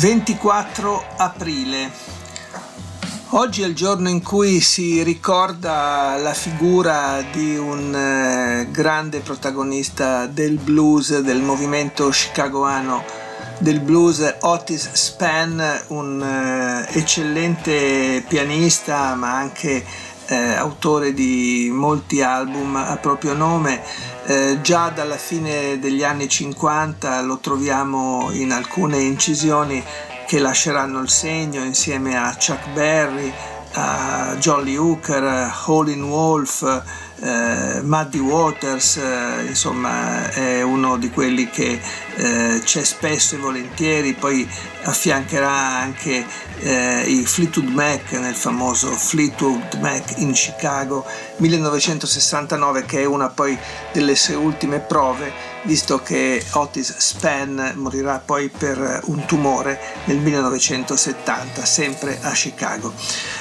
24 aprile. Oggi è il giorno in cui si ricorda la figura di un eh, grande protagonista del blues, del movimento chicagoano del blues, Otis Spann, un eh, eccellente pianista ma anche eh, autore di molti album a proprio nome. Eh, già dalla fine degli anni 50 lo troviamo in alcune incisioni che lasceranno il segno insieme a Chuck Berry, a Jolly Hooker, Howlin' Wolf, eh, Muddy Waters, eh, insomma è uno di quelli che eh, c'è spesso e volentieri, poi affiancherà anche eh, i Fleetwood Mac nel famoso Fleetwood Mac in Chicago 1969 che è una poi delle sue ultime prove visto che Otis Spann morirà poi per un tumore nel 1970 sempre a Chicago.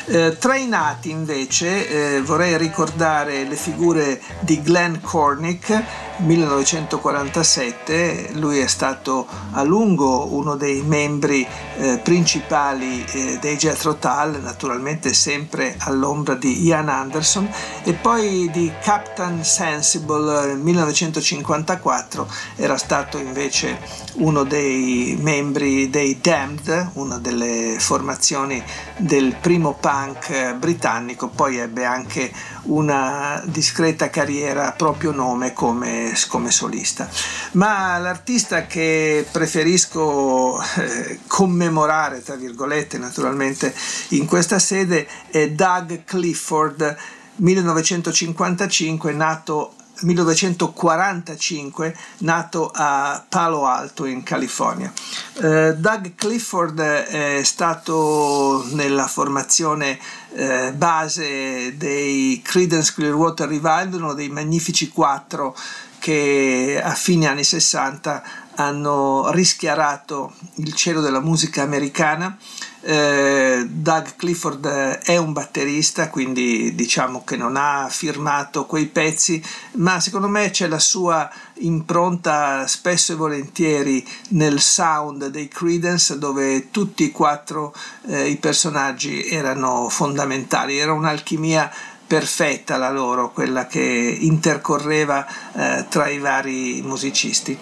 Eh, tra i nati invece eh, vorrei ricordare le figure di Glenn Cornick 1947, lui è stato a lungo uno dei membri eh, principali eh, dei Jethro Tull, naturalmente sempre all'ombra di Ian Anderson, e poi di Captain Sensible 1954 era stato invece uno dei membri dei Damned, una delle formazioni del primo punk britannico, poi ebbe anche una discreta carriera a proprio nome come, come solista. Ma l'artista che preferisco eh, commemorare, tra virgolette, naturalmente in questa sede è Doug Clifford, 1955, nato 1945, nato a Palo Alto in California. Uh, Doug Clifford è stato nella formazione uh, base dei Creedence Clearwater Revival, uno dei magnifici quattro che a fine anni 60 hanno rischiarato il cielo della musica americana. Eh, Doug Clifford è un batterista, quindi diciamo che non ha firmato quei pezzi, ma secondo me c'è la sua impronta spesso e volentieri nel sound dei Credence, dove tutti e quattro eh, i personaggi erano fondamentali, era un'alchimia perfetta la loro, quella che intercorreva eh, tra i vari musicisti.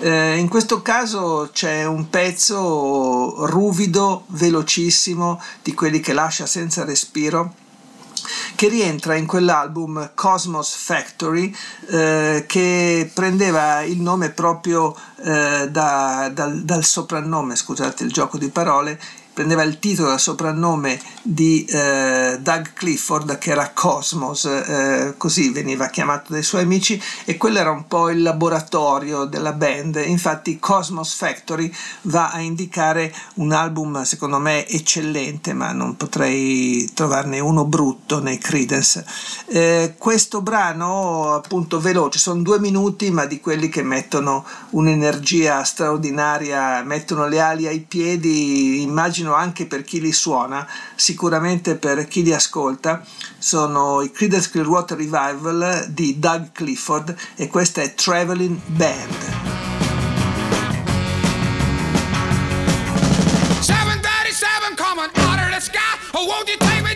Eh, in questo caso c'è un pezzo ruvido, velocissimo, di quelli che lascia senza respiro che rientra in quell'album Cosmos Factory eh, che prendeva il nome proprio eh, da, dal, dal soprannome, scusate il gioco di parole, prendeva il titolo dal soprannome di eh, Doug Clifford che era Cosmos, eh, così veniva chiamato dai suoi amici e quello era un po' il laboratorio della band, infatti Cosmos Factory va a indicare un album secondo me eccellente ma non potrei trovarne uno brutto nei Credence. Eh, questo brano appunto veloce, sono due minuti ma di quelli che mettono un'energia straordinaria, mettono le ali ai piedi, immagino immagino anche per chi li suona, sicuramente per chi li ascolta, sono i Creedence Clearwater Revival di Doug Clifford e questa è Traveling Band. 737 coming out of the sky. Oh, won't you take me